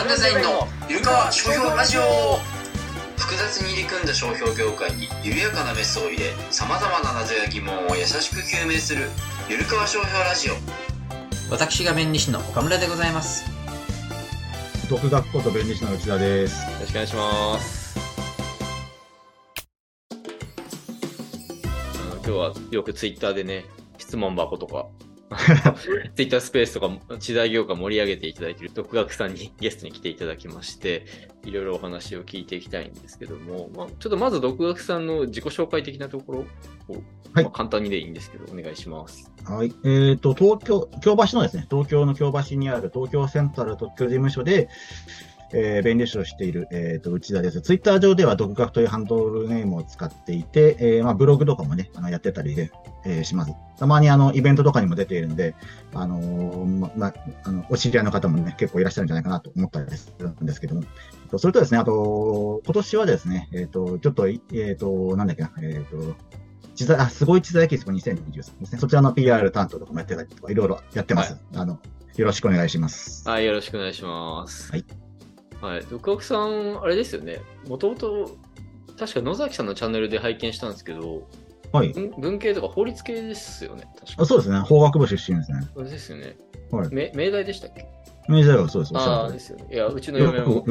ランデザインのゆるかわ商標ラジオ複雑に入り組んだ商標業界に緩やかなメスを入れさまざまな謎や疑問を優しく究明するゆるかわ商標ラジオ私が弁理士の岡村でございます独学こと弁理士の内田です。よろしくお願いします。あの今日はよくツイッターでね、質問箱とか、ツイッタースペースとか、知財業界盛り上げていただいている独学さんにゲストに来ていただきまして、いろいろお話を聞いていきたいんですけども、まあ、ちょっとまず独学さんの自己紹介的なところを、はいまあ簡単にでいいんですけど、お願いします。はい。えっ、と、東京、京橋のですね、東京の京橋にある東京セントラル特許事務所で、えー弁理士をしている、えっ、と、内田です。ツイッター上では独学というハンドルネームを使っていて、えーまあ、ブログとかもね、あのやってたりで、えーします。たまにあの、イベントとかにも出ているんで、あのーま、まあの、お知り合いの方もね、結構いらっしゃるんじゃないかなと思ったりするんですけども。えっとそれとですね、あと、今年はですね、えっ、と、ちょっと、いえっ、と、なんだっけな、えっ、と、知財、あ、すごい知財エキスポ2023ですね。そちらの PR 担当とかもやってたりとか、いろいろやってます。あの、よろしくお願いします。はい、よろしくお願いします。はい。はい、独学さん、あれですよね。もともと、確か野崎さんのチャンネルで拝見したんですけど、はい。文文系とか法律系ですよね。確かあそうですね。法学部出身ですね。そうですよね。はいめ明大でしたっけ？明治大学そうです。ああ、るですよね。いや、うちの嫁も。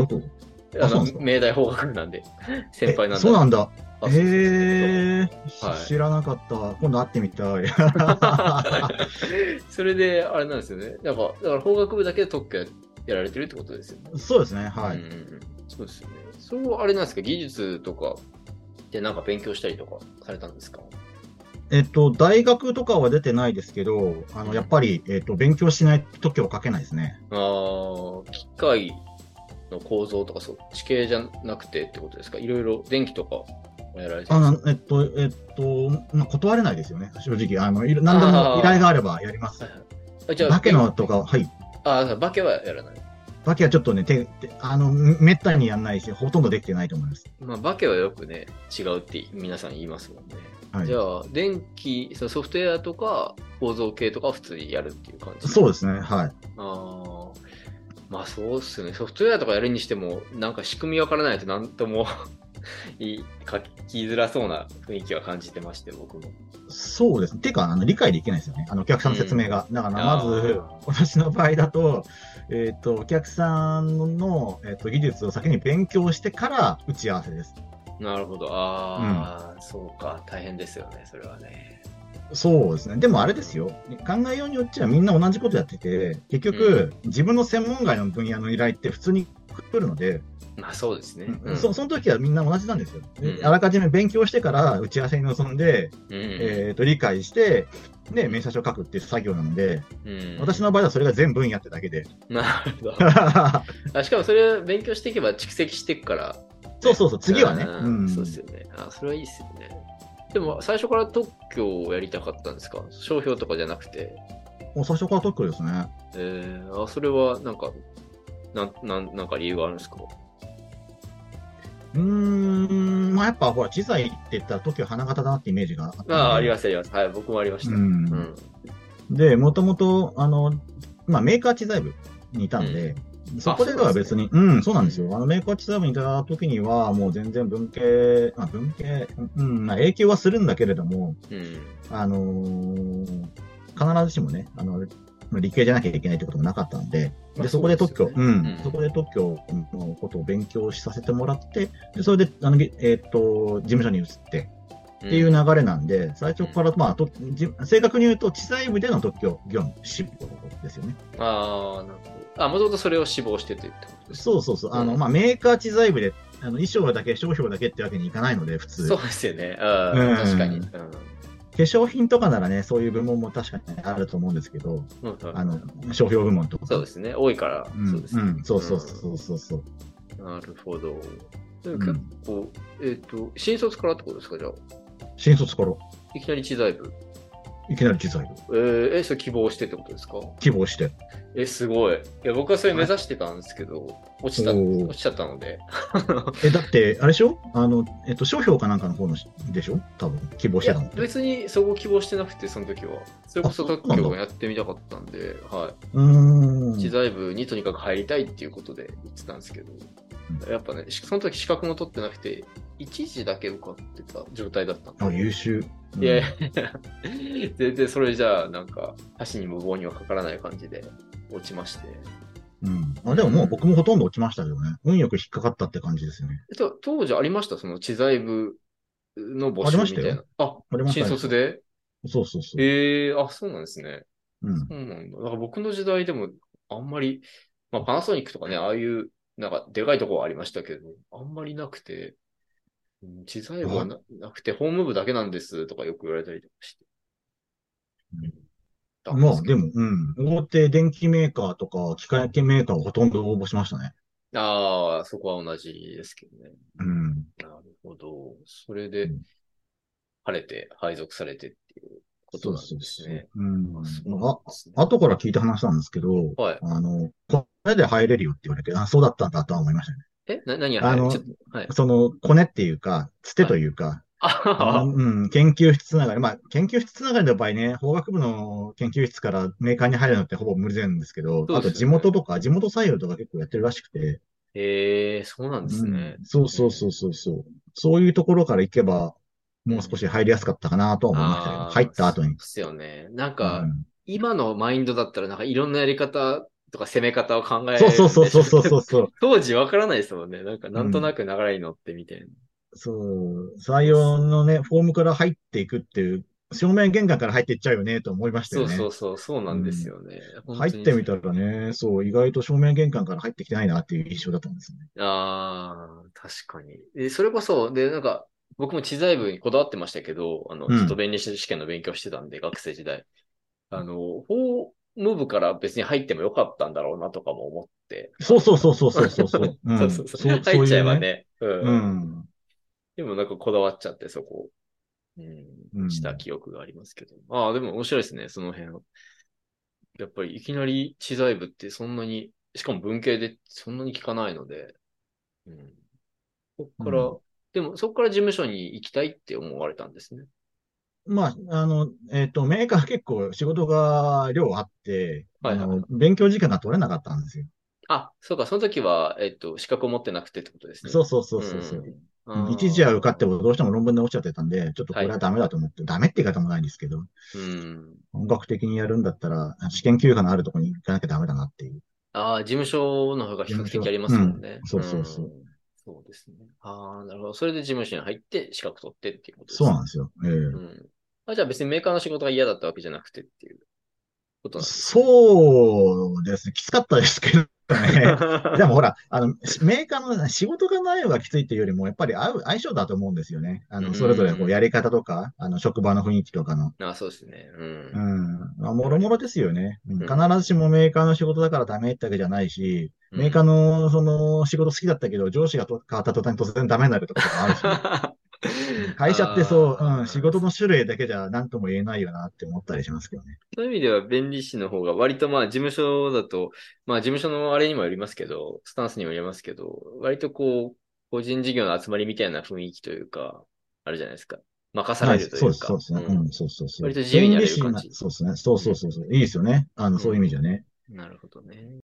あの明大法学部なんで、先輩なんで。えそうなんだ。へえ、はい知らなかった。今度会ってみたい。それで、あれなんですよね。なんか、だから法学部だけで特許やられてるってことですよね。そうですね。はい。うんそうですよね。そう、あれなんですか、技術とかでなんか勉強したりとかされたんですか？えっと、大学とかは出てないですけど、あの、やっぱり、えっと、勉強しないと特許を書けないですね。ああ、機械の構造とかそっち系じゃなくてってことですか？いろいろ電気とかもやられてあえっと、えっと、まあ、断れないですよね。正直。あの、何でも依頼があればやりますか。あじゃあ、バケのとか、はい。あ、バケはやらない。バケはちょっとね、手、手あの、めったにやんないし、ほとんどできてないと思います。まあ、バケはよくね、違うって皆さん言いますもんね。はいじゃあ、電気、ソフトウェアとか構造系とかは普通にやるっていう感じ？そうですね、はい。ああ、まあそうっすね。ソフトウェアとかやるにしても、なんか仕組みわからないとなんとも いい書きづらそうな雰囲気は感じてまして、僕も。そうですね。てか、あの、理解できないですよね。あの、お客さんの説明が。だから、まずあ、私の場合だと、えっ、と、お客さんの、えっ、と、技術を先に勉強してから打ち合わせです。なるほど。ああ、そうか。大変ですよね、それはね。そうですね。でもあれですよ。考えようによっちゃみんな同じことやってて、結局、自分の専門外の分野の依頼って普通に来るので、まあそうですね。うん。そその時はみんな同じなんですよ。でうんあらかじめ勉強してから打ち合わせに臨んで、うんえー、と理解して、で、明細書を書くっていう作業なので、うん私の場合はそれが全分野ってだけで。なるほど。あしかもそれを勉強していけば蓄積していくから。そうそうそう、次はね。うんうんそうですよね。あ、それはいいですよね。でも、最初から特許をやりたかったんですか？商標とかじゃなくて。もう最初から特許ですね。えー、あ、それは、なんか、なん、なん、なんか理由があるんですか？うーん、まあやっぱほら、知財って言ったら特許花形だなってイメージがあった。ああ、あります、あります。はい、僕もありました。ううん。ん。で、もともと、あの、まあメーカー知財部にいたんで、そこでは別に、うん、そうなんですよ。あの、メーカー知財部にいた時には、もう全然文系、まあ文系、うん、まあ影響はするんだけれども、うん。あのー必ずしもね、あの、理系じゃなきゃいけないってこともなかったんで、まあで、そこで特許、そうん、うんそこで特許のことを勉強しさせてもらって、で、それで、あの、げえーっと、事務所に移ってっていう流れなんで、最初から、まあ、とじ正確に言うと、地裁部での特許業務、志望ですよね。ああ、なるほど。あ、もともとそれを志望しててってことですそうそうそう。あの、うんまあ、メーカー知財部で、あの、衣装だけ、商標だけってわけにいかないので、普通。そうですよね。うん確かに。うん化粧品とかならね、そういう部門も確かにあると思うんですけど、うんあの、商標部門とか。そうですね。多いから、うん、そうですね。うんそうそうそうそうなるほど。結構、えっ、と、新卒からってことですか、じゃあ？新卒から。いきなり知財部。いきなり知財部。えー、え、それ希望してってことですか？希望して。え、すごい。いや、僕はそれ目指してたんですけど、落ちた、おー落ちちゃったので。え、だって、あれでしょ？あの、えっと、商標かなんかの方のしでしょ？多分、希望いやしてたの。別にそこ希望してなくて、その時は。それこそあそうなんだ特許をやってみたかったんで、はうーい。ん。知財部にとにかく入りたいっていうことで言ってたんですけど、やっぱね、しその時資格も取ってなくて、一時だけ受かってた状態だったんで。あ、優秀。うんいやいや、全然それじゃあ、なんか、箸に無棒にはかからない感じで落ちまして。うん。あ、でももう僕もほとんど落ちましたけどね。運よく引っかかったって感じですよね。えっと、当時ありました？その知財部の募ありましたよ集みたいな。あ、ありました新卒で？そうそうそう。ええあ、そうなんですね。うん。そうなんだ。だから僕の時代でも、あんまり、まあ、パナソニックとかね、ああいう、なんか、でかいところはありましたけど、あんまりなくて、うん知財部はななくて、ホーム部だけなんですとかよく言われたりとかして。うんだまあ、でも、うん。大手電機メーカーとか、機械系メーカーはほとんど応募しましたね。ああ、そこは同じですけどね。うん。なるほど。それでうん、晴れて配属されてっていうことなんですね。うんあそうなんあ、ですね後から聞いた話なんですけど、はい。あの、これで入れるよって言われて、あ、そうだったんだとは思いましたね。えな、何があのちょっと、はい。その、コネっていうか、つてというか、あうん、研究室つながり。まあ、研究室つながりの場合ね、法学部の研究室からメーカーに入るのってほぼ無理なんですけど、ねあと地元とか、地元採用とか結構やってるらしくて、へえそうなんですね。うんそうそうそうそうそう。そういうところから行けば、もう少し入りやすかったかなとは思いましたけど、入った後にそう。ですよね。なんうか、ん今のマインドだったら、なんかいろんなやり方とか攻め方を考えるそうそうそうそうそうそうそう。当時わからないですもんね。なんか、なんとなく流れに乗ってみたいな。そう、採用のね、フォームから入っていくっていう、正面玄関から入っていっちゃうよねと思いましたそうよね。そうそう、そうなんですよね。入ってみたらね、そう、意外と正面玄関から入ってきてないなっていう印象だったんですよね。ああ、確かに。え、それこそ、で、なんか、僕も知財部にこだわってましたけど、あの、うんずっと弁理士試験の勉強してたんで、学生時代。あの、法務部から別に入ってもよかったんだろうなとかも思って。そうそうそうそうそうそうそう。うん そうそうそう。そう入っちゃえばそういうね。うん。うん。でもなんかこだわっちゃって、そこ。う。うんんした記憶がありますけど。ああ、でも面白いですね、その辺。やっぱりいきなり知財部ってそんなに、しかも文系でそんなに聞かないので。うん。そっから、うんでもそこから事務所に行きたいって思われたんですね。まあ、あの、えっと、メーカー結構仕事が量あって、はいはいあの、勉強時間が取れなかったんですよ。あ、そうか、その時は、えっと、資格を持ってなくてってことですね。そうそうそうそうそう。うん一時は受かってもどうしても論文で落ちちゃってたんで、ちょっとこれははいダメだと思って、ダメって言い方もないんですけど、うん。本格的にやるんだったら、試験休暇のあるところに行かなきゃダメだなっていう。ああ、事務所の方が比較的ありますもんね。うんそうそうそうんそうですね。ああ、なるほど。それで事務所に入って資格取ってっていうことですそうなんですよ。ええうん。あ、じゃあ別にメーカーの仕事が嫌だったわけじゃなくてっていうことなんですね。そうですね。きつかったですけどね。でもほら、あの、メーカーの仕事がないのがきついっていうよりも、やっぱり合う、相性だと思うんですよね。あうんの、それぞれこうやり方とか、あの、職場の雰囲気とかの。あそうですね。う。うんん。まあ、もろもろですよね。うんうん必ずしもメーカーの仕事だからダメってわけじゃないし、メーカーの、の、その、仕事好きだったけど、上司がと変わった途端に突然ダメになるとかもあるし、会社ってそう、うん、仕事の種類だけじゃ何とも言えないよなって思ったりしますけどね。そういう意味では弁理士の方が割とまあ事務所だと、まあ事務所のあれにもよりますけど、スタンスにもよりますけど、割とこう、個人事業の集まりみたいな雰囲気というか、あるじゃないですか。任さはい、れるといそうか。そうですね。うんうん、そうそうそう。割と自由にやれる感じそうですね。そうそうそうそう。いいですよね。あの、そういう意味じゃね。なるほどね。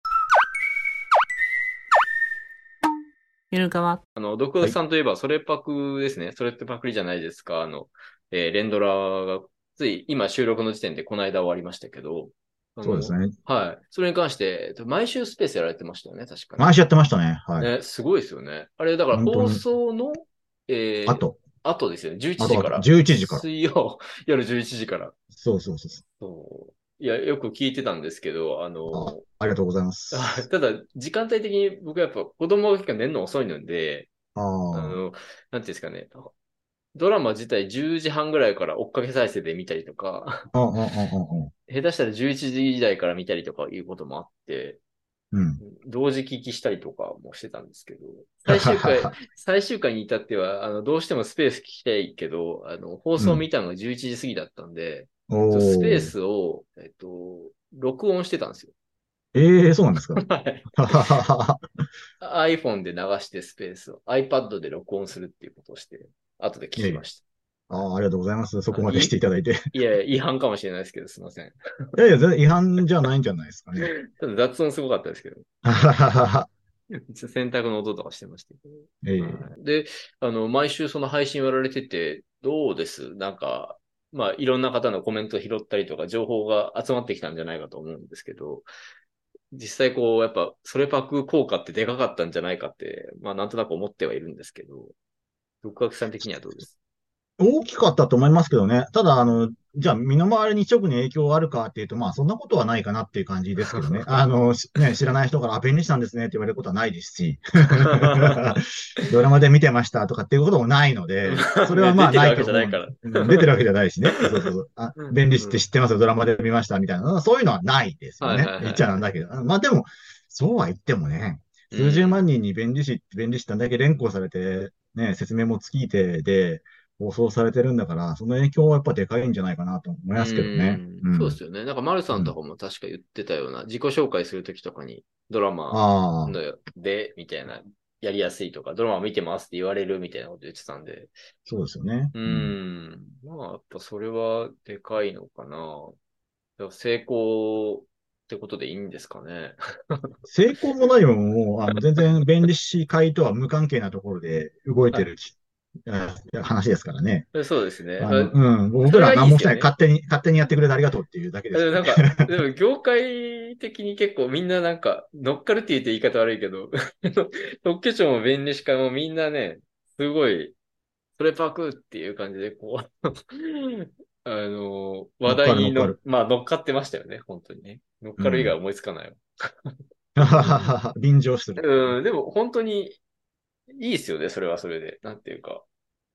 ゆるかわ。あの、独学さんといえば、それパクですね。それってパクリじゃないですか。あの、えー連ドラが、つい今収録の時点でこの間終わりましたけど。そうですね。はい。それに関して、えっと毎週スペースやられてましたよね、確かに。毎週やってましたね。はい。ね、すごいですよね。あれ、だから放送の、えー、あと、後ですよね。11あと、時から。11時から。水曜、夜11時から。そうそうそうそそう。いや、よく聞いてたんですけど、あの、う。ありがとうございます。あただ、時間帯的に僕はやっぱ子供が結構寝るの遅いので、ああの、なんていうんですかね。ドラマ自体10時半ぐらいから追っかけ再生で見たりとか、下手したら11時台から見たりとかいうこともあって、うん。同時聞きしたりとかもしてたんですけど、最終回、最終回に至っては、あの、どうしてもスペース聞きたいけど、あの、放送見たのが11時過ぎだったんで、おスペー。スを、えっと、録音してたんですよ。ええそうなんですか？はい。iPhone で流してスペースを iPad で録音するっていうことをして、後で聞きました。ああ、ありがとうございます。そこまでしていただいて。いや、違反かもしれないですけど、すいません。いやいや、全然違反じゃないんじゃないですかね。ただ雑音すごかったですけど。洗濯の音とかしてましたけど。ええはいで、あの、毎週その配信やられてて、どうです？なんか、まあ、いろんな方のコメントを拾ったりとか、情報が集まってきたんじゃないかと思うんですけど、実際こう、やっぱ、それパク効果ってでかかったんじゃないかって、まあ、なんとなく思ってはいるんですけど、独学さん的にはどうです？大きかったと思いますけどね。ただ、あの、じゃあ、身の回りに直に影響あるかっていうと、まあ、そんなことはないかなっていう感じですけどね。あの、しね、知らない人から、あ、便利したんですねって言われることはないですし、ドラマで見てましたとかっていうこともないので、それはまあないと思う。けじゃないから。うん出てるわけじゃないしね。そうそうそう。あうん、便利って知ってますよ、ドラマで見ましたみたいな。そういうのはないですよね。言っちゃなんだけど。まあでも、そうは言ってもね、数十万人に便利士、便利士ってんだけ連行されて、ね、説明も尽きてで、放送されてるんだから、その影響はやっぱでかいんじゃないかなと思いますけどね。うんんそうですよね。なんか、丸さんとかも確か言ってたような、自己紹介するときとかに、ドラマで、みたいな、やりやすいとか、ドラマ見てますって言われるみたいなこと言ってたんで、そうですよね。う。ん。まあ、やっぱそれはでかいのかな。成功ってことでいいんですかね。成功も何ももう、あの、全然便利士会とは無関係なところで動いてるしあ話ですからね。そうですね。うん、僕らは何もしてない。勝手に、勝手にやってくれてありがとうっていうだけです。なんか、でも業界的に結構みんななんか乗っかるって言って言い方悪いけど、特許庁も弁理士会もみんなね、すごい、それパクっていう感じでこう、あの、話題にのまあ乗っかってましたよね、本当にね。乗っかる以外思いつかないよ。便乗する。うん、でも本当にいいですよね、それはそれで。なんていうか。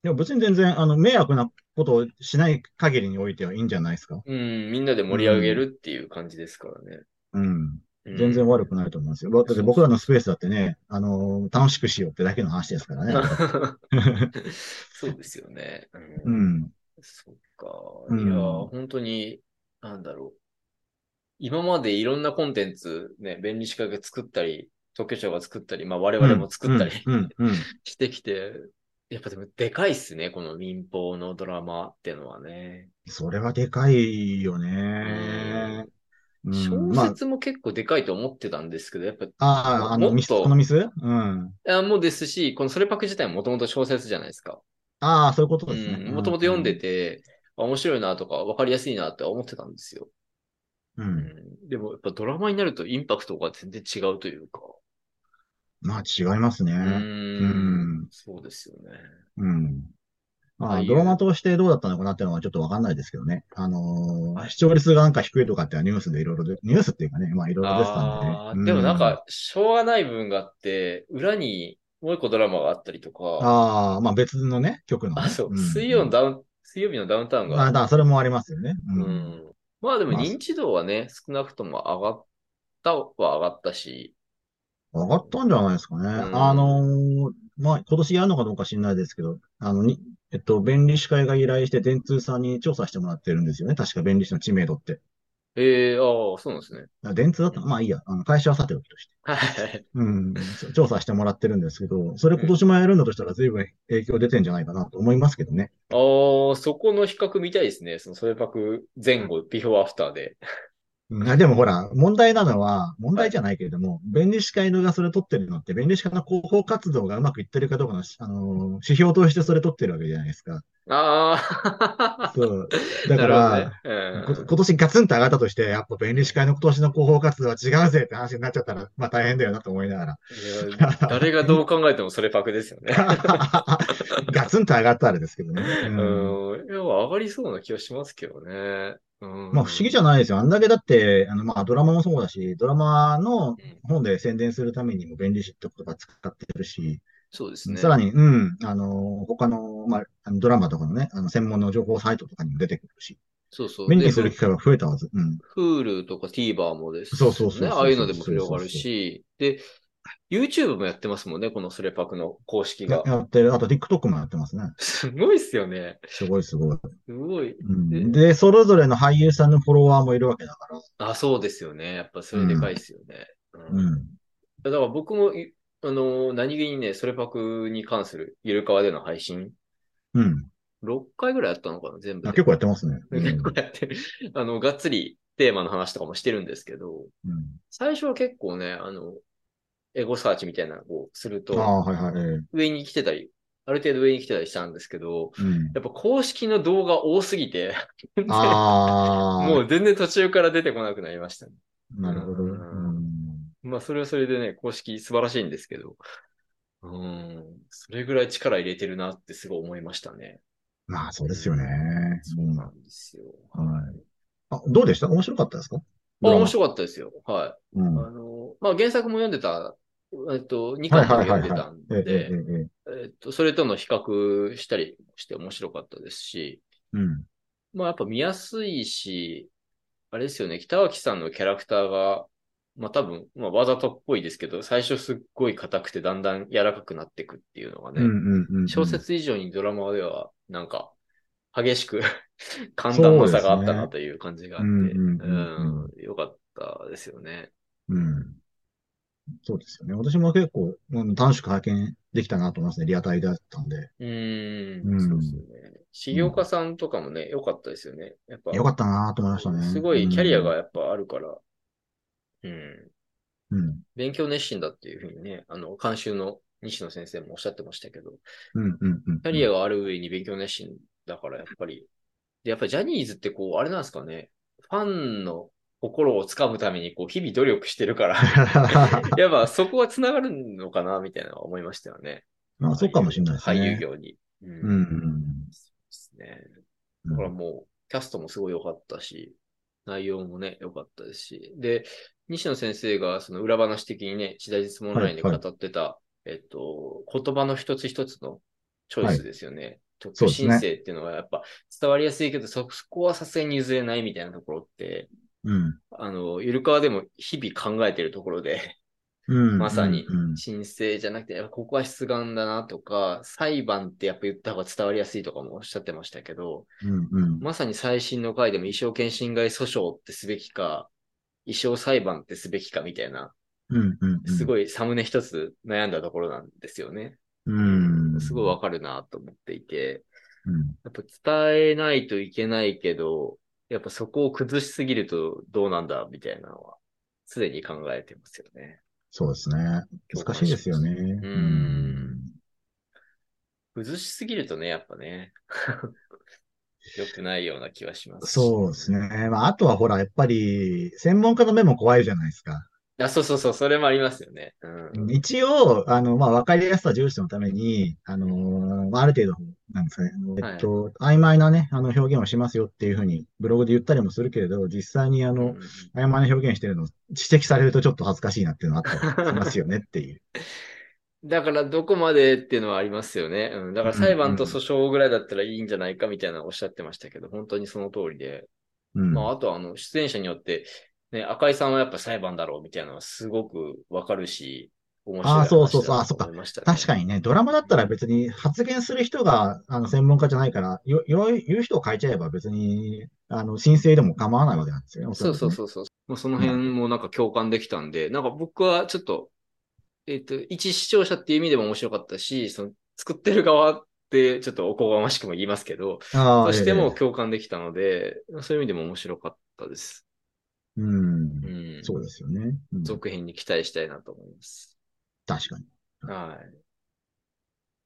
でも別に全然、あの、迷惑なことをしない限りにおいてはいいんじゃないですか。うん、みんなで盛り上げるっていう感じですからね。うん。うん全然悪くないと思いますよ。だって僕らのスペースだってね、あの楽しくしようってだけの話ですからね。そうですよね。ううんん。そっか。うんいや、本当に、なんだろう。今までいろんなコンテンツ、ね、便利士会が作ったり、特許庁が作ったり、まあ我々も作ったり。してきて、やっぱでもでかいっすね、この民放のドラマってのはね。それはでかいよね。うん小まあ、説も結構でかいと思ってたんですけど、やっぱ、ああ、あの、ミス、このミス？うん。あもうですし、このそれパク自体ももともと小説じゃないですか。ああ、そういうことうですね。ん、もともと読んでて、あ面白いなとか、わかりやすいなって思ってたんですよ。う。うんん、でも、やっぱドラマになるとインパクトが全然違うというか。まあ、違いますね。うんん、そうですよね。うん。まあ、ドラマとしてどうだったのかなっていうのはちょっとわかんないですけどね。あのーはい視聴率がなんか低いとかってニュースでいろいろで、ニュースっていうかね、まあいろいろ出てたんでねでもなんか、しょうがない部分があって、裏にもう一個ドラマがあったりとか、ああ、まあ別のね、曲のね。あ、そう、ん水曜のダウン、水曜日のダウンタウンああ、が、だそれもありますよね。ううん。ん。まあでもまあ認知度はね、少なくとも上がったは上がったし、上がったんじゃないですかね。んあのーまあ今年やるのかどうか知らないですけど、あの、に、えっと、弁理士会が依頼して電通さんに調査してもらってるんですよね。確か弁理士の知名度って。ええああ、そうなんですね。あ電通だった？まあいいや、あの会社はさておきとして。はい。うん、そう調査してもらってるんですけど、それ今年もやるんだとしたら随分影響出てんじゃないかなと思いますけどね。ああ、そこの比較見たいですね。その、それパク前後、ビフォーアフターで。でもほら、問題なのは、問題じゃないけれども、弁理士会のがそれ取ってるのって、弁理士会の広報活動がうまくいってるかどうかの、あのー指標としてそれ取ってるわけじゃないですか。ああ。そう。だかなら、ねこ今年ガツンと上がったとして、やっぱ弁理士会の今年の広報活動は違うぜって話になっちゃったら、まあ大変だよなと思いながら。誰がどう考えてもそれパクですよね。ガツンと上がったらですけどね。ううんん。いや、上がりそうな気がしますけどね。うん。まあ不思議じゃないですよ。あんだけだって、あの、まあドラマもそうだし、ドラマのうん本で宣伝するためにも弁理士って言葉使ってるし、そうですね。さらに、うん、あの、他の、まあ、あのドラマとかのね、あの、専門の情報サイトとかにも出てくるし、そうそう。目にする機会は増えたはず。うん。Hulu とか TVer もです、ね。そうそうそうああいうのでも広がるし、で、YouTube もやってますもんね、このスレパクの公式やが。やってる。あと TikTok もやってますね。すごいっすよね。すごいすごい。すごい。うん、で、それぞれの俳優さんのフォロワーもいるわけだから。あ、そうですよね。やっぱそれでかいっすよね。うんうん。だから僕もい、あの、何気にね、それパクに関するゆるかわでの配信、うん。6回ぐらいやったのかな、全部で。あ結構やってますね。う ん結構やってる。あの、がっつりテーマの話とかもしてるんですけど、うん最初は結構ね、あの、エゴサーチみたいなのをするあと、あ、はいはい。ええ上に来てたり、ある程度上に来てたりしたんですけど、うん。やっぱ公式の動画多すぎて、ああ、もう全然途中から出てこなくなりましたね。なるほど。ううんん。まあ、それはそれでね、公式素晴らしいんですけど、うん、それぐらい力入れてるなってすごい思いましたね。まあ、そうですよね。そうなんですよ。はいあ、どうでした？面白かったですか？あ、面白かったですよ。はい。うん。あの、まあ、原作も読んでた、えっと、2はい巻も読んでたんで、えっと、それとの比較したりして面白かったですし、うん。まあ、やっぱ見やすいし、あれですよね、北脇さんのキャラクターが、まあ多分、まあわざとっぽいですけど、最初すっごい硬くてだんだん柔らかくなっていくっていうのがね、うんうんうんうん。小説以上にドラマでは、なんか、激しく簡単な差があったなという感じがあって、そうんうんうんうんよかったですよね。うん。そうですよね。私も結構、うん、楽しく拝見できたなと思いますね。リアタイだったんで。うーん、うんそうですよね。重岡さんとかもね、良かったですよね。やっぱ、よかったなと思いましたね。すごいキャリアがやっぱあるから、うん、うん。うん。勉強熱心だっていうふうにね、あの、監修の西野先生もおっしゃってましたけど、うんうんうん。キャリアがある上に勉強熱心だから、やっぱり、で、やっぱりジャニーズってこう、あれなんですかね、ファンの心をつかむためにこう、日々努力してるから、やっぱそこは繋がるのかな、みたいなのは思いましたよね。まあ、そうかもしれないですね。俳優業に。うんうんうんそうですね。うん。だからもう、キャストもすごい良かったし、内容もね、良かったですし。で、西野先生がその裏話的にね、時代実問ラインで語ってた、えっと、言葉の一つ一つのチョイスですよね。特そうですね申請っていうのはやっぱ伝わりやすいけど、そそこはさすがに譲れないみたいなところって、うん。あの、ゆるかわでも日々考えてるところで、うん。まさにうん申請じゃなくて、やっぱここは出願だなとか、裁判ってやっぱ言った方が伝わりやすいとかもおっしゃってましたけど、うんうん。まさに最新の回でも衣装権侵害訴訟ってすべきか、衣装裁判ってすべきかみたいな、うんうんうん。すごいサムネ一つ悩んだところなんですよね。うん。すごいわかるなと思っていて、うん。やっぱ伝えないといけないけど、やっぱそこを崩しすぎるとどうなんだみたいなのは、すでに考えてますよね。そうですね。難しいですよね。うん崩しすぎるとね、やっぱね、良くないような気はしますし。そうですね。まあ、あとはほら、やっぱり、専門家の目も怖いじゃないですか。あ、そうそうそう、それもありますよね。うん。一応、あの、まあ、わかりやすさ重視のために、あのーまあある程度、なんですかね、えっと、曖昧なね、あの、表現をしますよっていうふうに、ブログで言ったりもするけれど、実際にあの、うん曖昧な表現してるのを指摘されるとちょっと恥ずかしいなっていうのがあったりしますよねっていう。だからどこまでっていうのはありますよね。うん。だから裁判と訴訟ぐらいだったらいいんじゃないかみたいなおっしゃってましたけど、本当にその通りで。うん。まあ、あとはあの、出演者によって、ね、赤井さんはやっぱ裁判だろうみたいなのはすごくわかるし、面白いあーそうそうそうあそっか確かにね、ドラマだったら別に発言する人が、あの、専門家じゃないから、よ、よ、言う人を変えちゃえば別に、あの、申請でも構わないわけなんですよね。おそそうそうそうそう。もうその辺もなんか共感できたんで、なんか僕はちょっと、えっ、と、一視聴者っていう意味でも面白かったし、その作ってる側ってちょっとおこがましくも言いますけど、ああ、としてええも共感できたので、そういう意味でも面白かったです。うんう。ん。そうですよね。うん続編に期待したいなと思います。確かに。はい。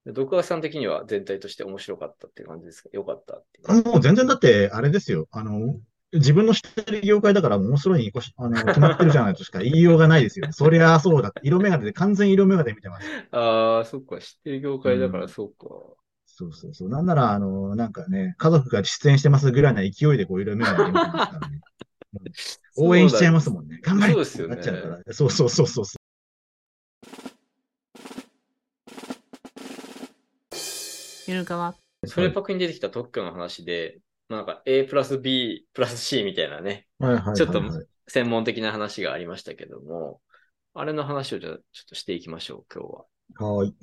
で独学さん的には全体として面白かったっていう感じですか？良かったっていう。もう全然だって、あれですよ。あの、自分の知ってる業界だから面白いにこしあの決まってるじゃないとしか 言いようがないですよ。そりゃそうだ。色眼鏡で、完全色眼鏡で見てます。ああ、そっか、知ってる業界だからうんそうか。そうそうそう。なんなら、あの、なんかね、家族が出演してますぐらいな勢いでこう色眼鏡で見てますからね。応援しちゃいますもんね。頑張れそうですよねなっちゃうから。そうそうそうそう。ゆるかわ。それパクに出てきた特許の話で、まあなんか A プラス B プラス C みたいなね、はいはいはいはい。ちょっと専門的な話がありましたけども、あれの話をじゃあちょっとしていきましょう、今日は。はーい。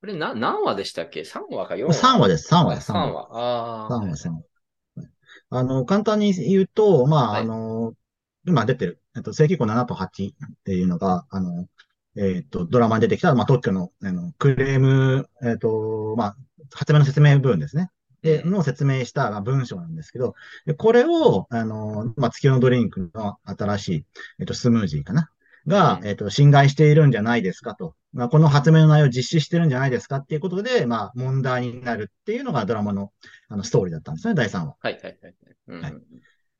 これな、何話でしたっけ ?3 話か4話？3話です、3話です、3 3話。話。ああ。3話です、3話。あの、簡単に言うと、まあ、はいあの、今出てる、えっと、正規校7と8っていうのが、あの、えっと、ドラマに出てきた、まあ、特許の、あの、クレーム、えっと、まあ、発明の説明部分ですね。で、の説明したまあ文章なんですけど、でこれを、あの、まあ、月夜のドリンクの新しい、えっと、スムージーかな。がう、んえっと、侵害しているんじゃないですかと。まあ、この発明の内容を実施してるんじゃないですかっていうことで、まあ、問題になるっていうのがドラマの、あの、ストーリーだったんですね、第3話。はいはいはいはい。うんはい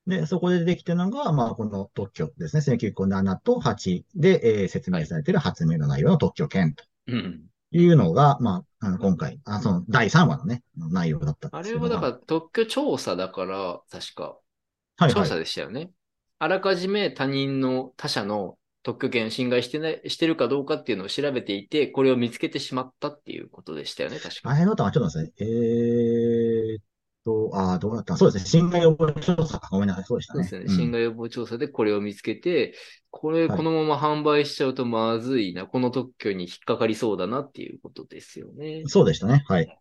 で、そこでできてるのが、まあ、この特許ですね。1907と8で、えー説明されている発明の内容の特許権とうん。いうのが、まあ、あの今回、あその第3話のね、内容だったんあ。れはだから特許調査だから、確か。はいはい調査でしたよね。あらかじめ他人の他者の特許権侵害してない、してるかどうかっていうのを調べていて、これを見つけてしまったっていうことでしたよね、確か。あれだったかなちょっと待ってください。えーっと、ああ、どうだったそうですね。侵害予防調査か。ごめんなさい。そうでしたね。そうですね。うん侵害予防調査でこれを見つけて、これ、はいこのまま販売しちゃうとまずいな、この特許に引っかかりそうだなっていうことですよね。そうでしたね。はい。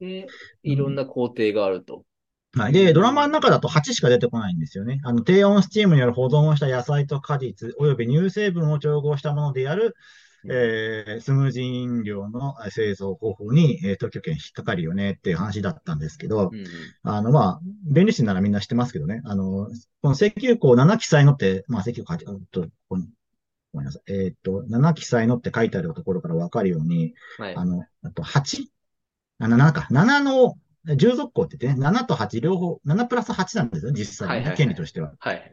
で、いろんな工程があると。はい。で、ドラマの中だと8しか出てこないんですよね。あの、低温スチームによる保存をした野菜と果実、および乳成分を調合したものである、えースムージー飲料の製造方法に、えー特許権引っかかるよねっていう話だったんですけど、うんうんあの、まあ、弁理士ならみんな知ってますけどね、あの、この請求項7記載のって、まあ、請求項8、うんと、ここに、ごめんなさい。えーっと、7記載のって書いてあるところからわかるように、はいあ。の、あと 8? あ、7か。7の、従属項って言ってね、7と8両方、7プラス8なんですよ、実際にい権利としては。はい。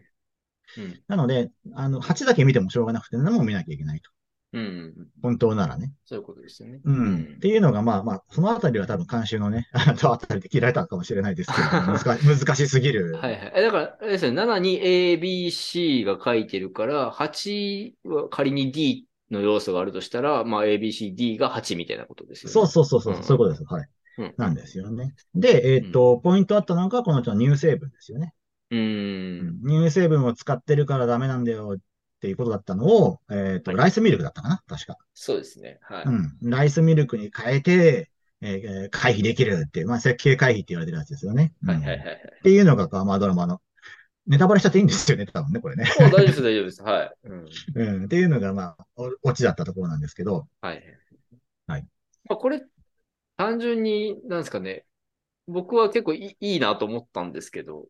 うん。なので、あの、8だけ見てもしょうがなくて、7も見なきゃいけないと。うん。本当ならね。そういうことですよね。うん。っていうのが、まあまあ、そのあたりは多分監修のね、あのあたりで切られたのかもしれないですけど、難し難しすぎる。はいはい。えだから、あれですね、7に A、B、C が書いてるから、8は仮に D の要素があるとしたら、まあ A、B、C、D が8みたいなことですよね。そうそうそうそう、うんそういうことです。はい。うん。なんですよね。で、えっ、と、ポイントあったのが、この乳成分ですよね。うーん。乳成分を使ってるからダメなんだよっていうことだったのを、えっ、と、はいライスミルクだったかな？確か。そうですね。はい。うん。ライスミルクに変えて、えー回避できるっていう、まあ、設計回避って言われてるやつですよね。うんはいはいはいはい。っていうのが、まあ、ドラマの、ネタバレしちゃっていいんですよね、多分ね、これね。大丈夫です、大丈夫です。はい。うん。うん。っていうのが、まあ、おオチだったところなんですけど、はい。はい。まあ、これ、単純に、なんですかね。僕は結構いいいいなと思ったんですけど、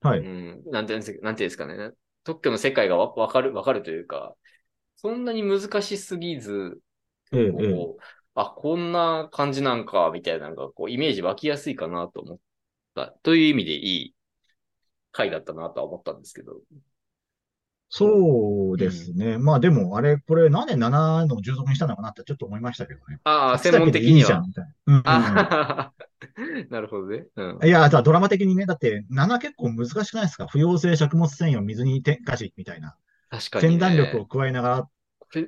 はい。うん。なんていうんですなんていうんですかね。特許の世界がわわかる、わかるというか、そんなに難しすぎず、ええ、ええ。こう、あ、こんな感じなんか、みたいなのが、こう、イメージ湧きやすいかなと思った。という意味でいい回だったなとは思ったんですけど。そうですね。まあでも、あれ、これ、なんで7の従属にしたのかなってちょっと思いましたけどね。ああ、8専門的にはいいじゃん。みたいな。うんあ なるほどね。うん。いや、ドラマ的にね、だって7結構難しくないですか？不溶性食物繊維を水に添加し、みたいな。確かに、ね。洗顔力を加えながらっ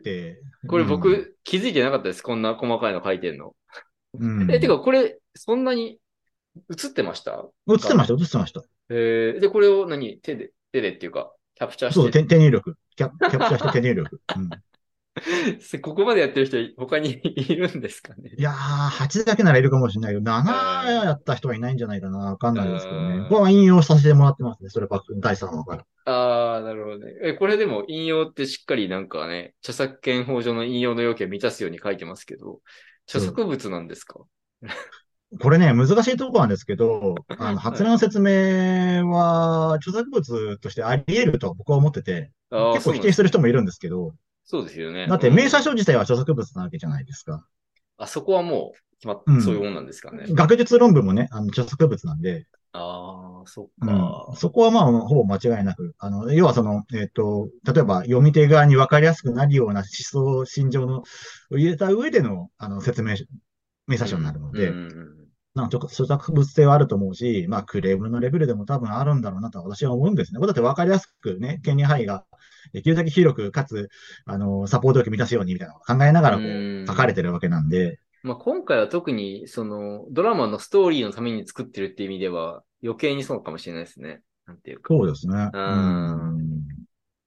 て。これうん、僕、気づいてなかったです。こんな細かいの書いてんの。うん。え、てか、これ、そんなに映ってました？映ってました、映ってました。えー、で、これを何？手で、手でっていうか、キャプチャーそう、して手手入力。キャキャプチャーして手入力。うん。ここまでやってる人他に いるんですかね？いやー、8だけならいるかもしれないけど、7やった人はいないんじゃないかな。わかんないですけどうんね。これは引用させてもらってますね。それば第3話から。ああ、なるほどね。え、これでも引用ってしっかりなんかね、著作権法上の引用の要件を満たすように書いてますけど、著作物なんですか？これね、難しいところなんですけど、あの、発明の説明は、著作物としてあり得ると僕は思ってて、結構否定すする人もいるんですけど、そうですよね。だってうん名称書自体は著作物なわけじゃないですか。あそこはもう決まっ、うんそういうもんなんですかね。学術論文もね、あの、著作物なんで、ああ、そっうんか。そこはまあ、ほぼ間違いなく、あの、要はその、えっ、と、例えば読み手側に分かりやすくなるような思想、心情の、を入れた上での、あの、説明書、名冊書になるので、なんかちょっと著作物性はあると思うし、まあ、クレームのレベルでも多分あるんだろうなと私は思うんですね。だって分かりやすくね、権利範囲ができるだけ広く、かつ、あの、サポート力満たすようにみたいなのを考えながらこう書かれてるわけなんで、まあ、今回は特に、その、ドラマのストーリーのために作ってるっていう意味では、余計にそうかもしれないですね。なんていうか。そうですね。うん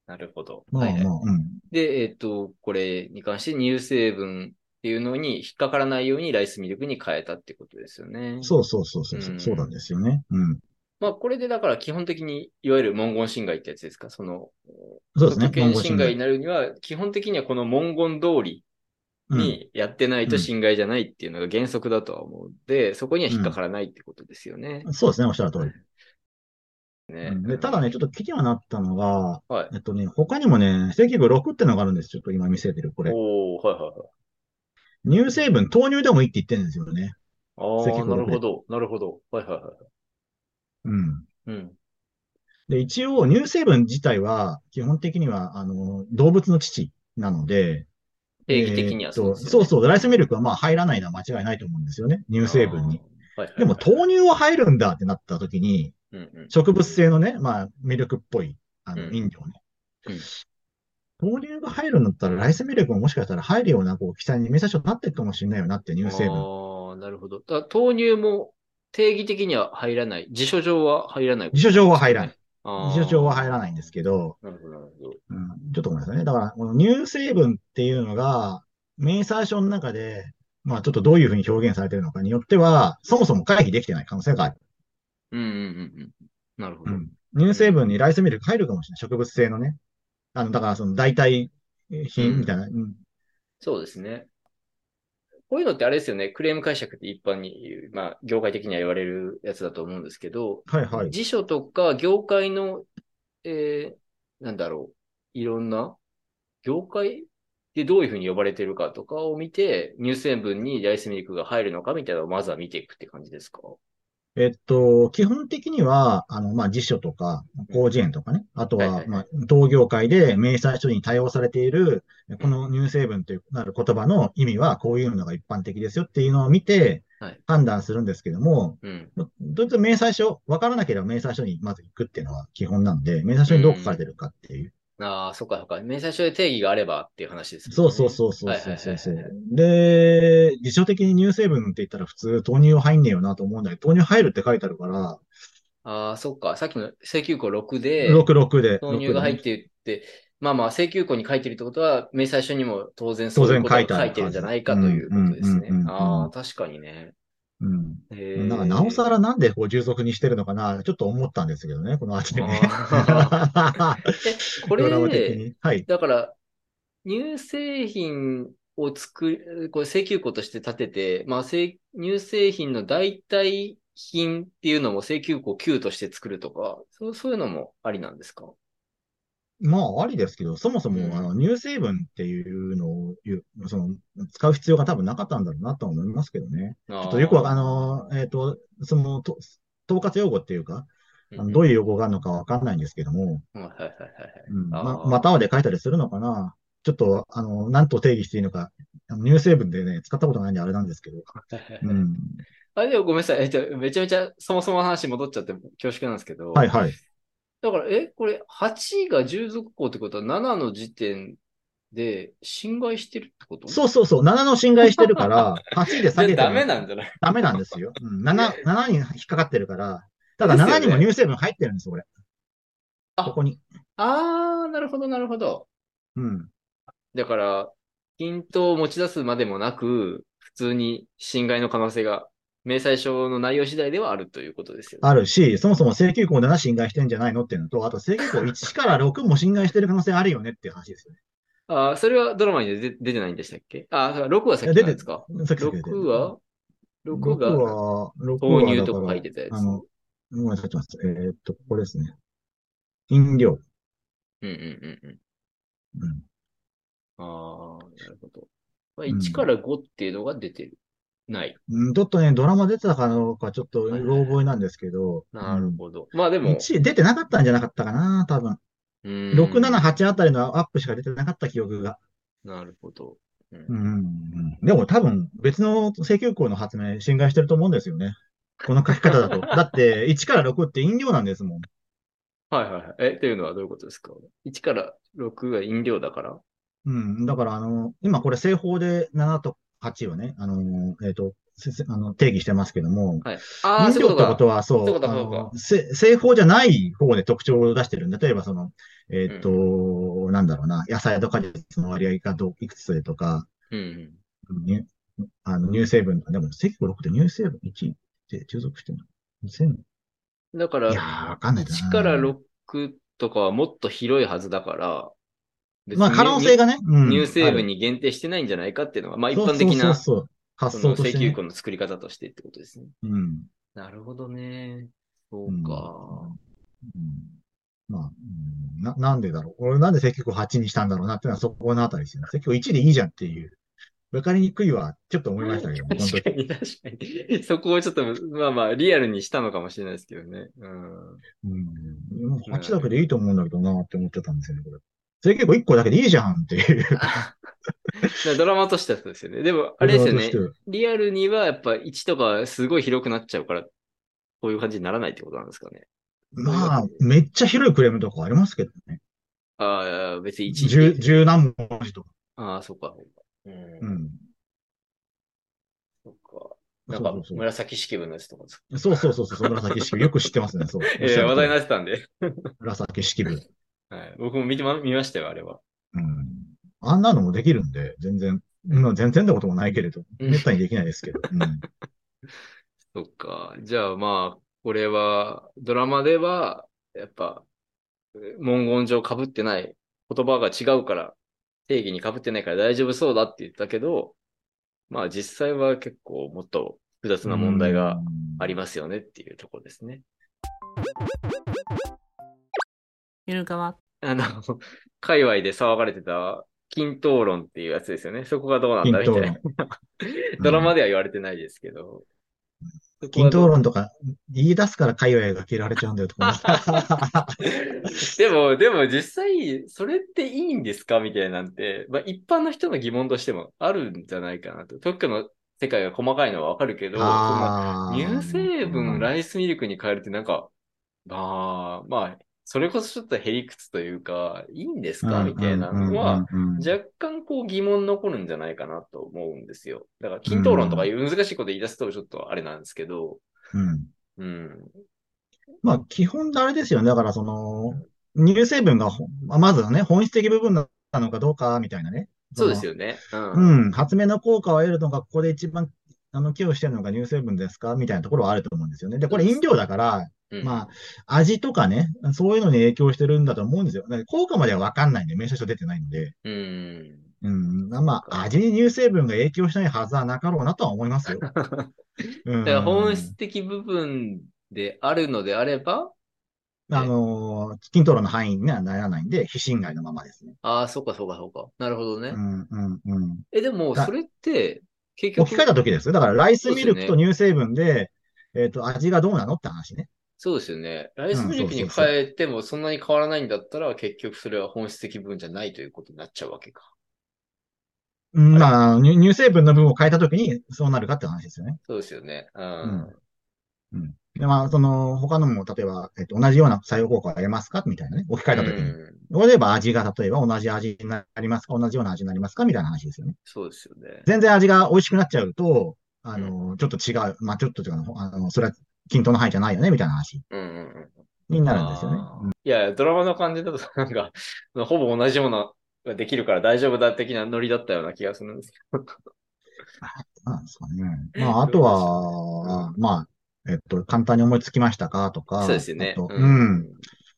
なるほど。まあはいはいまあ、うん。で、えっ、と、これに関して乳成分っていうのに引っかからないようにライスミルクに変えたってことですよね。そうそうそうそう、うんそうなんですよね。うん。まあ、これでだから基本的に、いわゆる文言侵害ってやつですか？その、そうですね。特権侵害に文なるには、基本的にはこの文言通りにやってないと侵害じゃないっていうのが原則だとは思うんで、そこには引っかからないってことですよねう。ん。そうですね、おっしゃる通り。ねうんでただね、ちょっと気にはなったのが、はい。えっとね、他にもね、1906ってのがあるんです。ちょっと今見せてる、これ。おー、はいはいはい。乳成分、豆乳でもいいって言ってるんですよね。ああ、なるほど、なるほど。はいはいはい。うん。うん。で、一応、乳成分自体は、基本的には、あの、動物の乳なので、定義的にはそうですよね。そうそう、ライスミルクはまあ入らないのは間違いないと思うんですよね。乳成分に。はいはいはいでも、豆乳は入るんだってなった時に、うんうん。植物性のね、まあ、ミルクっぽい、あの、うん飲料ね。うん豆乳が入るんだったら、ライスミルクももしかしたら入るような、こう、記載に明細書になってるかもしれないよなって、乳成分。ああ、なるほど。だ豆乳も定義的には入らない。辞書上は入らない。辞書上は入らない。辞書上は入らないんですけど、なるほど、なるほど。うん、ちょっとごめんなさいね。だから、この乳成分っていうのが、明細書の中で、まあちょっとどういうふうに表現されてるのかによっては、そもそも回避できてない可能性がある。うんうんうんうん。なるほど。うん。乳成分にライスミルク入るかもしれない。植物性のね。あの、だからその代替品みたいな。うんそうですね。こういうのってあれですよね。クレーム解釈って一般に、まあ、業界的には言われるやつだと思うんですけど、はいはい。辞書とか業界の、えー、なんだろう、いろんな、業界でどういうふうに呼ばれてるかとかを見て、乳成分にライスミルクが入るのかみたいなのをまずは見ていくって感じですか？えっと、基本的には、あの、まあ、辞書とか、広辞苑とかね、あとは、はいはいまあ、同業界で明細書に対応されている、この乳成分というなる言葉の意味は、こういうのが一般的ですよっていうのを見てはい、判断するんですけども、うん。どういう明細書、わからなければ明細書にまず行くっていうのは基本なんで、明細書にどう書かれてるかっていう。ああ、そっかそっか。明細書で定義があればっていう話です。そうそうそうそうそうそうで、辞書的に乳成分って言ったら普通豆乳は入んねえよなと思うんだけど、豆乳入るって書いてあるから、ああ、そっか。さっきの請求項6で、66で。豆乳が入っ6でねてって、まあまあ、請求項に書いてるってことは、明細書にも当然そういうことが書いてあるんじゃないかということですね。ああ、確かにね。うん。へーなんか、なおさらなんでこう従属にしてるのかな、ちょっと思ったんですけどね、この後にね。え、これ。はい。だから、乳製品を作る、これ請求項として立てて、まあ、せ乳製品の代替品っていうのも請求項9として作るとか、そうそういうのもありなんですか？まあ、ありですけど、そもそも、うんあの、乳成分っていうのを言う、その、使う必要が多分なかったんだろうなとは思いますけどね。ちちょっとよくわか、あの、えっと、その、と統括用語っていうか、あのどういう用語があるのかわかんないんですけども、うんはいはいはいはい。うん、あま、たはで書いたりするのかな。ちょっと、あの、何と定義していいのか、あの乳成分でね、使ったことないんであれなんですけど。うん。あ、でもごめんなさい。えっと、めちゃめちゃそもそもの話戻っちゃって恐縮なんですけど。はいはい。だから、え、これ、8が従属項ってことは7の時点で侵害してるってこと？そうそうそう、7の侵害してるから、8で下げてもダメなんじゃない？ダメなんですよ。うん、7、7に引っかかってるから、ただですよね7にも乳成分入ってるんです、これ。あここに。あー、なるほど、なるほど。うん。だから、ヒントを持ち出すまでもなく、普通に侵害の可能性が、明細書の内容次第ではあるということですよね。あるし、そもそも請求項7侵害してんじゃないのっていうのと、あと請求項1から6も侵害してる可能性あるよねっていう話ですよね。あーそれはドラマに出出てないんでしたっけ？あー、6はさっきなんですか？さっきさっき出て ?6 は ?6 6がは、6は豆乳とだからか書いてたやつ。あの、ごめんなさい、ちょっと待ってえーっと、ここですね。飲料。うんうんうんうん。うん。ああ、なるほど。まあ、うん1から5っていうのが出てる。ない。うんちょっとね、ドラマ出てたかどうかちょっと、うはいろ覚えなんですけど、なるほど。まあでも、1出てなかったんじゃなかったかな、多分。うーん6、7、8あたりのアップしか出てなかった記憶が。なるほど。うんうん。でも多分別の請求項の発明侵害してると思うんですよね。この書き方だと。だって1から6って飲料なんですもん。はいはいはい。え、っていうのはどういうことですか ?1 から6が飲料だから？うん。だからあの、今これ正方で7と8をね、あの、えっと、せせあの定義してますけども、はい。ああ、飲料ってことか。ことは、そう、そうそう製法じゃない方で特徴を出してるんで、例えばその、えーっと、なんだろうな、野菜と果実の割合がどういくつでとか、うん乳あの乳成分、でも、赤5、6って乳成分1って従属してるの ?2000? うん。だから、いやー、わかんないな。1から6とかはもっと広いはずだから、まあ、可能性がね、うん乳成分にに限定してないんじゃないかっていうのが、まあ一般的な、発想として、ね。石油庫の作り方としてってことですね。うん。なるほどね。そううんか。うんまあ、うんな、なんでだろう。俺なんで積極8にしたんだろうなっていうのはそこのあたりですよね。積極1でいいじゃんっていう。わかりにくいは、ちょっと思いましたけど、確かに、確かに。そこをちょっと、まあまあ、リアルにしたのかもしれないですけどね。うん。うん。もう8だけでいいと思うんだけどなって思ってたんですよね、これ。積極1個だけでいいじゃんっていう。ドラマとしてはそうですよね。でも、あれですよねリアルにはやっぱ1とかすごい広くなっちゃうから、こういう感じにならないってことなんですかね。まあ、めっちゃ広いクレームとかありますけどね。ああ、別に1十、十何文字とか。ああ、そうか。うん。うん。そっか。なんかそうそう紫式部のやつとかですか？そうそうそうそうそう、紫式部。よく知ってますね、そう。ええ話題になってたんで。紫式部。はい。僕も見てま、見ましたよ、あれは。うん。あんなのもできるんで、全然、まあ全然ってこともないけれど、うんめったにできないですけど。うん。そっか。じゃあまあ、これは、ドラマでは、やっぱ、文言上被ってない、言葉が違うから、定義に被ってないから大丈夫そうだって言ったけど、まあ実際は結構もっと複雑な問題がありますよねっていうところですね。ゆるかわ、あの、界隈で騒がれてた、均等論っていうやつですよね。そこがどうなんだみたいな。うん ドラマでは言われてないですけど。均等論とか言い出すから界隈が切られちゃうんだよとか。でも、でも実際、それっていいんですかみたいなんて、まあ一般の人の疑問としてもあるんじゃないかなと。特許の世界が細かいのはわかるけど、乳成分ライスミルクに変えるってなんか、まあ、まあ、それこそちょっとへりくつというか、いいんですか？みたいなのは、、若干こう疑問残るんじゃないかなと思うんですよ。だから、均等論とかいう難しいこと言い出すとちょっとあれなんですけど、うんうん。まあ、基本あれですよね。だから、その、乳成分がまずはね、本質的部分なのかどうか、みたいなね。そうですよね。うん。うん、発明の効果を得るのが、ここで一番、あの、寄与してるのが乳成分ですか？みたいなところはあると思うんですよね。で、これ飲料だから、うんまあ、味とかね、そういうのに影響してるんだと思うんですよ。効果まではわかんないんで、明細書出てないので。うん。うん、まあ、味に乳成分が影響しないはずはなかろうなとは思いますよ。うん、だから本質的部分であるのであれば、あのー、均等論の範囲にはならないんで、非侵害のままですね。ああ、そうかそうかそうか。なるほどね。うん、うん、うん。え、でも、だそれって、結局置き換え、た時ですよ。だから、ライスミルクと乳成分で、えっと、味がどうなのって話ね。そうですよね。ライスミルクに変えてもそんなに変わらないんだったら、結局それは本質的部分じゃないということになっちゃうわけか。うん、まあ、乳乳成分の分を変えた時にそうなるかって話ですよね。そうですよね。うん。んうん。で、まあ、その、他のも、例えば、えっと、同じような作用効果を得ますか？みたいなね。置き換えた時に。うん例えば味が、例えば同じ味になりますか？同じような味になりますか？みたいな話ですよね。そうですよね。全然味が美味しくなっちゃうと、あの、ちょっと違う。まあ、ちょっと違う。あの、それは均等の範囲じゃないよねみたいな話うんうんうん。になるんですよね。あーいや、ドラマの感じだと、なんか、ほぼ同じようなができるから大丈夫だ的なノリだったような気がするんですけど。なんですかね。まあ、あとは、まあ、えっと、簡単に思いつきましたか？とか。そうですよねあ。とううん。。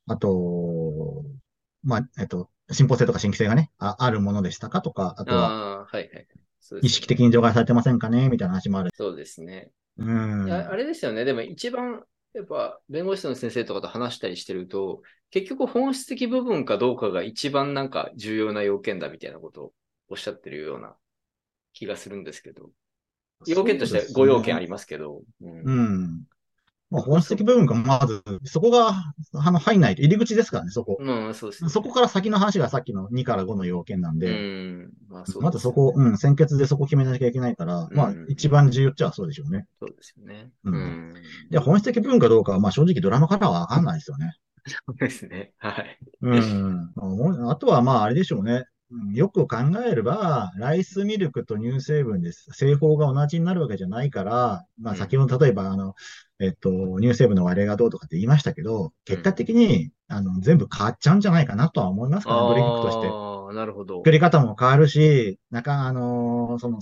あと、まあ、えっと、進歩性とか新規性がね、ああるものでしたか？とか、あとは、はいはい。そうです意識的に除外されてませんかね？みたいな話もある。そうですね。うん。あれですよね。でも一番、やっぱ、弁護士の先生とかと話したりしてると、結局本質的部分かどうかが一番なんか重要な要件だみたいなことをおっしゃってるような気がするんですけど。要件としては5要件ありますけど。うんうん。まあ、本質的部分がまず、そこが、あの、入んないと、入り口ですからね、そこ。うん、そうですね。そこから先の話がさっきの2から5の要件なんうで、ん。まあ、そうねまずそこ、うん、先決でそこ決めなきゃいけないから、まあうん、一番重要っちゃそうでしょうね。そうですよね。うんうん。で、本質的部分かどうかは、まあ正直ドラマからはわかんないですよね。そうですね。はい。うん。ああとはまああれでしょうね。うんよく考えれば、ライスミルクと乳成分です。製法が同じになるわけじゃないから、まあうん先ほど例えば、あの、えっと、乳成分の割合がどうとかって言いましたけど、結果的に、あの、全部変わっちゃうんじゃないかなとは思いますから、ドリンクとして。ああ、なるほど作。り方も変わるし、なんか、あのーその、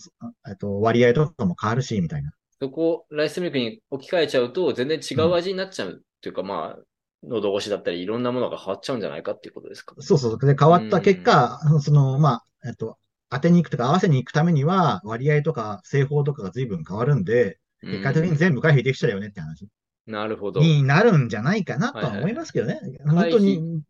えっと、割合とかも変わるし、みたいな。そこ、ライスミルクに置き換えちゃうと、全然違う味になっちゃうっていうか、まあ、喉越しだったり、いろんなものが変わっちゃうんじゃないかっていうことですか？そうそう。で、変わった結果、その、まあ、えっと、当てに行くとか合わせに行くためには、割合とか製法とかが随分変わるんで、結果的に全部回避できちゃうよねって話うんなるほど。になるんじゃないかなとは思いますけどね。本当に。うん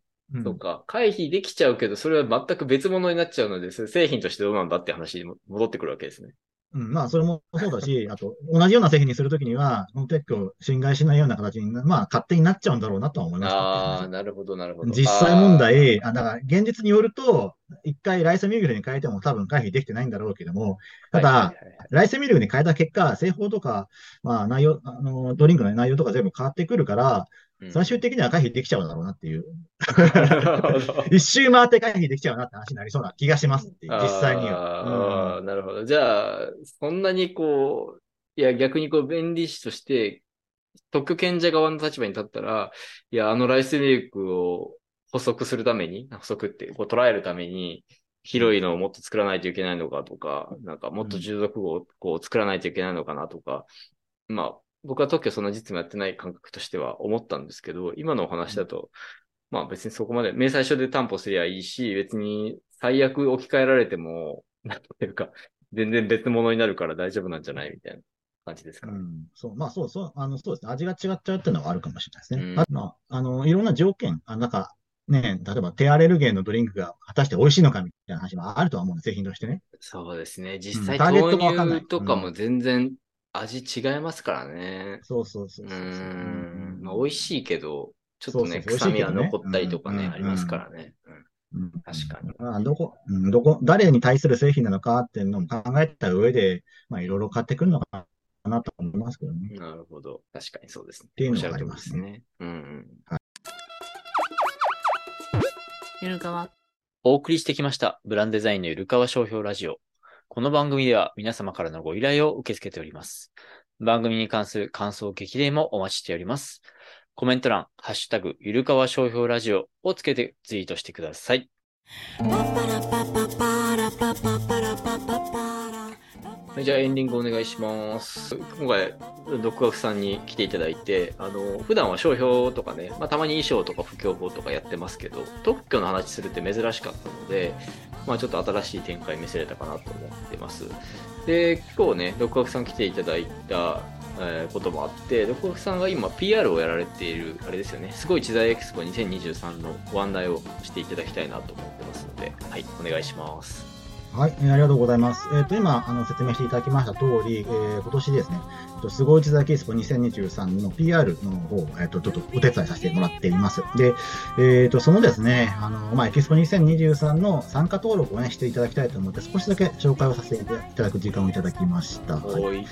そうか。回避できちゃうけど、それは全く別物になっちゃうので、製品としてどうなんだって話にも戻ってくるわけですね。うん、まあ、それもそうだし、あと、同じような製品にするときには、コンテックを侵害しないような形に、まあ、勝手になっちゃうんだろうなとは思います。けどねああ、なるほど、なるほど。実際問題、あ、だから現実によると、一回ライスミルクに変えても多分回避できてないんだろうけども、ただ、はいはいはいはい。ライスミルクに変えた結果、製法とか、まあ内容、あの、ドリンクの内容とか全部変わってくるから、うん最終的には回避できちゃうんだろうなっていう。一周回って回避できちゃうなって話になりそうな気がしますって実際にあは。ーなるほど。じゃあ、そんなにこう、いや、逆にこう、弁理士として、特許権者側の立場に立ったら、いや、あのライスミルクを補足するために、補足って、こう捉えるために、広いのをもっと作らないといけないのかとか、なんかもっと従属語をこう作らないといけないのかなとか、まあ、僕は特許そんな実務やってない感覚としては思ったんですけど、今のお話だと、まあ別にそこまで、明細書で担保すりゃいいし、別に最悪置き換えられても、なんていうか、全然別物になるから大丈夫なんじゃないみたいな感じですかね。うん、そう、まあそうそう、あの、そうですね。味が違っちゃうっていうのはあるかもしれないですね。うんあとまあ、あの、いろんな条件、あなんか、ね、例えば低アレルゲンのドリンクが果たして美味しいのかみたいな話もあるとは思うんです、製品としてね。そうですね。実際、ターゲットとかも全然味違いますからね。そうそうそううそうそう。ん。まあ、美味しいけど、ちょっとね、そうそうそう臭みは残ったりとかね、うんありますからね。うんうん確かにまあ、どこ、うんどこ、誰に対する製品なのかっていうのも考えた上で、まあ、いろいろ買ってくるのかなと思いますけどね。なるほど。確かにそうですね。ていうのおっしゃる通りがありますね。うんうん。ゆるかわ、お送りしてきました。ブランデザインのゆるかわ商標ラジオ。この番組では皆様からのご依頼を受け付けております。番組に関する感想、激励もお待ちしております。コメント欄、ハッシュタグ、ゆるかわ商標ラジオをつけてツイートしてください。じゃあエンディングお願いします。今回、独学さんに来ていただいて、あの、普段は商標とかね、まあ、たまに衣装とか不協法とかやってますけど、特許の話するって珍しかったので、まあちょっと新しい展開見せれたかなと思ってます。で、今日ね、独学さん来ていただいた、えーこともあって、独学さんが今 PR をやられている、あれですよね、すごい知財エクスポ2023のご案内をしていただきたいなと思ってますので、はい、お願いします。はい、えーありがとうございます。えっ、と、今、あの、説明していただきました通り、えー今年ですね、えっとすごい地財キスポ2023の PR の方、えっ、と、ちょっとお手伝いさせてもらっています。で、えっ、と、そのですね、あの、まあ、エキスポ2023の参加登録をね、していただきたいと思って、少しだけ紹介をさせていただく時間をいただきました。はい。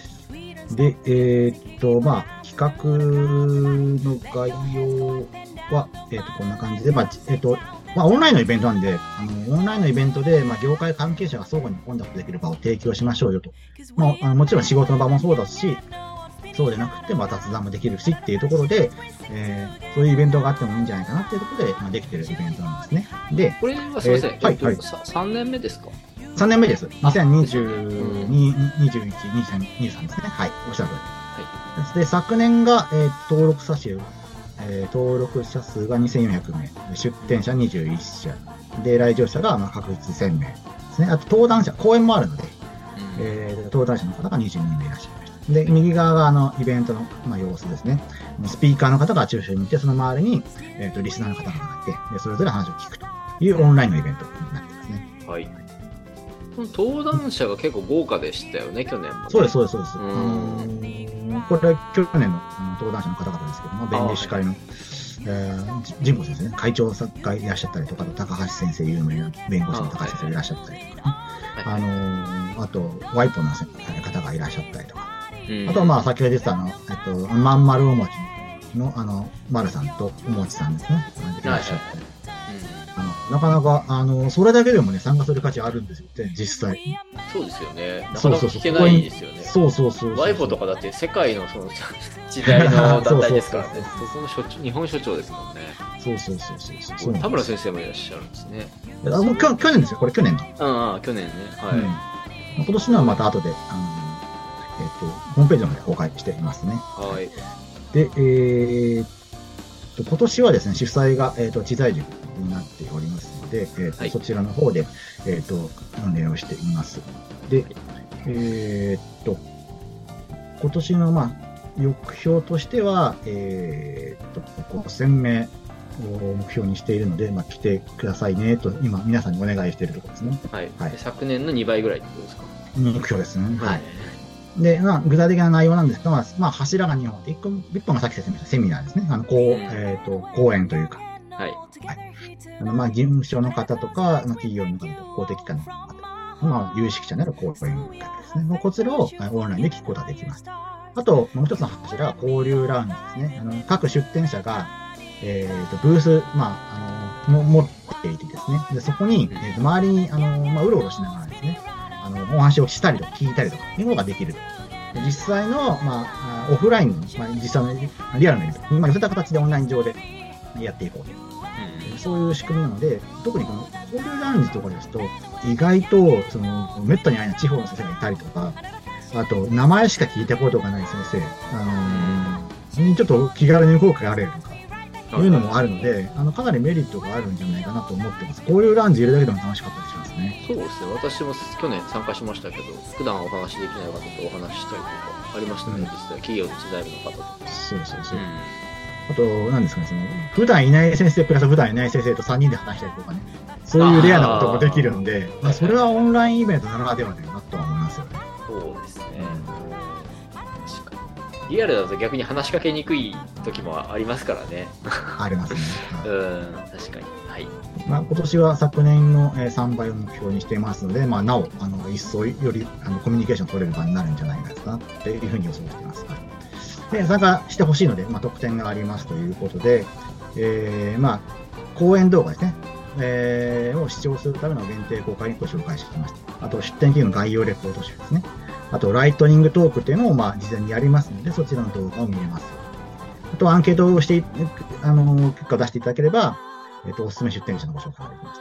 で、えーっと、まあ、企画の概要は、えーっと、こんな感じで、まあ、えーっと、まあ、オンラインのイベントなんで、あの、オンラインのイベントで、まあ、業界関係者が相互にコンタクトできる場を提供しましょうよと。まあ、あのもちろん仕事の場もそうだし、そうでなくて、まあ、雑談もできるしっていうところで、えーそういうイベントがあってもいいんじゃないかなっていうところで、まあ、できてるイベントなんですね。で、これはすみません、えーはいはいえっとさ3年目ですか？3年目です。2022、21、23ですね。はい。おっしゃる通り。で、昨年が、えー登録者数、えー登録者数が2400名、出展者21社、で、来場者がまあ確実1000名ですね。あと、登壇者、講演もあるので、えー登壇者の方が22名いらっしゃいました。で、右側があのイベントの、まあ、様子ですね。スピーカーの方が中心にいて、その周りに、えーとリスナーの方々がいてで、それぞれ話を聞くというオンラインのイベントになってますね。はい。登壇者が結構豪華でしたよね、去年も、ね。そうです、そうです、そうです。これは去年の登壇者の方々ですけども、弁理士会の、えーじ神保先生ね、会長がいらっしゃったりとか、高橋先生、有名な弁護士の高橋先生いらっしゃったりとかね、あはい。のーあと、ワイポの先方がいらっしゃったりとか、うん。あとはまあ、先ほど出てたあの、えっと、まん丸お餅の、あの、丸さんとお餅さんですね、いらっしゃったり、あの、なかなか、あの、それだけでもね、参加する価値あるんですよね、実際。そうですよね。なかそうそうそうなか聞けないですよね。そうそうそう。ワイフォとかだって世界のその 時代の団体ですからね。そうそうそうそこの所長日本所長ですもんね。そうそうそうそうそうそう。田村先生もいらっしゃるんですね。あもう去去年ですよ、これ去年の。ああ、去年ね。はい。うん今年のはまた後で、あの、えっ、と、ホームページの方で公開していますね。はい。で、えー今年はですね、主催が、えーっと、知財塾になっておりますので、えーっとはいそちらの方で、えーっと、運営をしています。で、えーっと、今年の、まあ、目標としては、えーっと、5000名を目標にしているので、まあ、来てくださいね、と、今、皆さんにお願いしているところですね。はい。はいで昨年の2倍ぐらいってことですか？目標ですね。はい。で、まあ、具体的な内容なんですが、まあ、まあ、柱が2本あって、1個、一本がさっき説明したセミナーですね。あの、こう、えっ、と、講演というか、はい。あの、まあ、事務所の方とか、ま企業の方とか、公的機関の方、まあ、有識者なら講演会ですね。もうこちらをオンラインで聞くことができます。あと、もう一つの柱は交流ラウンジですね。あの、各出店者が、えっ、と、ブース、まあ、あの、も持っていてですね。で、そこに、えーと周りに、あの、まあ、うろうろしながらですね、あの、お話をしたりとか聞いたりとか、いうことができる。実際の、まあ、オフラインの、まあ、実際のリアルのイベントに、まあ、寄せた形でオンライン上でやっていこうと。そういう仕組みなので、特にこの交流ラウンジとかですと、意外と、その、めったに会えない地方の先生がいたりとか、あと、名前しか聞いたことがない先生、あのーにちょっと気軽に効果があるとか、いうのもあるので、あの、かなりメリットがあるんじゃないかなと思ってます。交流ラウンジいるだけでも楽しかったりしますね。そうですね。私も去年参加しましたけど、普段お話しできない方とお話ししたりとかありましたね、うん実際。企業の知財部の方とか。そうそうそう。うあと、何ですかね、その、普段いない先生プラス普段いない先生と3人で話したりとかね、そういうレアなこともできるんで、まあ、それはオンラインイベントならではだよなとは思いますよね。ん。そうですね。確かに。リアルだと逆に話しかけにくい時もありますからね。ありますね。はいうん、確かに。はい。まあ、今年は昨年のえー3倍を目標にしていますので、まあ、なお、あの、一層より、あの、コミュニケーション取れる場になるんじゃないかな、っていうふうに予想しています。はいで、参加してほしいので、まあ、特典がありますということで、えー、まあ、講演動画ですね。えーを視聴するための限定公開にご紹介してきました。あと、出展企業の概要レポート集ですね。あと、ライトニングトークっていうのを、まあ、事前にやりますので、そちらの動画を見れます。あと、アンケートをしてい、あの、結果を出していただければ、えっ、と、おすすめ出店者のご紹介ができます。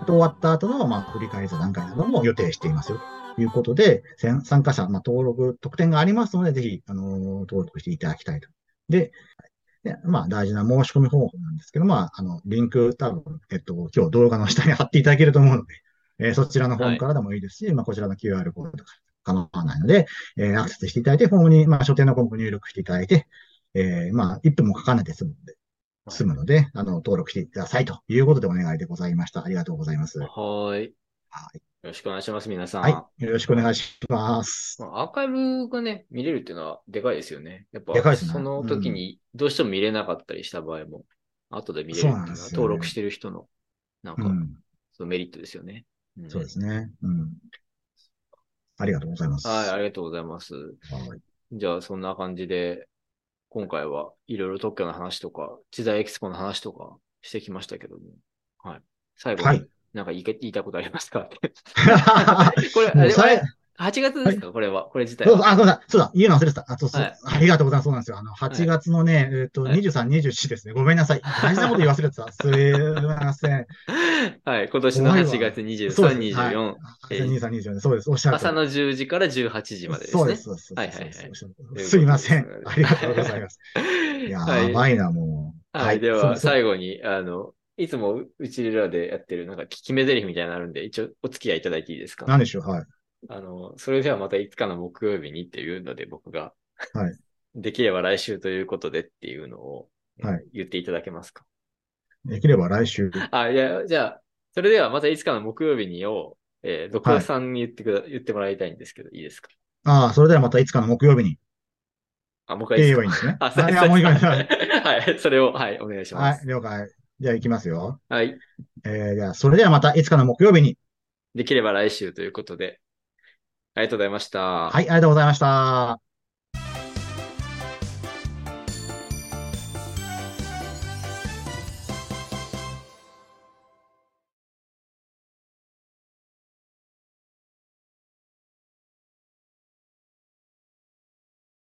あと終わった後の、まあ、振り返り座談会なども予定していますよ。ということで、参加者、まあ、登録、特典がありますので、ぜひ、あのー登録していただきたいと。で、でまあ、大事な申し込み方法なんですけど、まあ、あの、リンク、多分、えっと、今日動画の下に貼っていただけると思うので、えーそちらのフォームからでもいいですし、まあ、こちらの QR コードとか構わないので、えーアクセスしていただいて、フォームに、まあ、所定の項目入力していただいて、えーまあ、1分もかかんないで済むので、済むので、あの、登録してくださいということでお願いでございました。ありがとうございます。ははーい。い。よろしくお願いします、皆さん。はい。よろしくお願いします。まあアーカイブがね、見れるっていうのはでかいですよね。やっぱ、でかいですねその時にどうしても見れなかったりした場合も、後で見れるっていうのはね登録してる人の、なんか、うん。そのメリットですよね。んそうですね。うん。ありがとうございます。はい、ありがとうございます。はいじゃあ、そんな感じで、今回はいろいろ特許の話とか、知財エキスポの話とかしてきましたけども、はい。最後に、はいなんか言い言いたいことありますか？って。はこれ、あれ、もうさいあれ？8月ですか、これは、これ自体そうは。あ、そうだ、そうだ、言うの忘れてた。あ、そうそう、はいありがとうございます。そうなんですよ。あの、8月のね、えっ、と、はい23、24ですね。ごめんなさい。大事なこと言い忘れてた。すいません。はい、今年の怖いわ8月23、そうです24、えー23、24そうです。おっしゃる朝の10時から18時までですね。そうです、そうです。はいはいはいすといません。ありがとうございます。いやはいばいな、もう。はい、では、最後に、あの、いつもうちらでやってる、なんか、決め台詞みたいなのあるんで、一応お付き合いいただいていいですか？何でしょう、はい。あの、それではまたいつかの木曜日にっていうので、僕が、はい。できれば来週ということでっていうのを、えーはい言っていただけますか？できれば来週。あ、いや、じゃあ、それではまたいつかの木曜日にを、えー、独学さんに言ってくだ、言ってもらいたいんですけど、いいですか？ああ、それではまたいつかの木曜日にあ、もう一回言えばいいんですね。あ、そうあいや、もう一回。は はい、それを、はい、お願いしまい、す。了解。じゃあ行きますよ。はい。えー、じゃあ、それではまたいつかの木曜日に。できれば来週ということで、ありがとうございました。はい、ありがとうございました。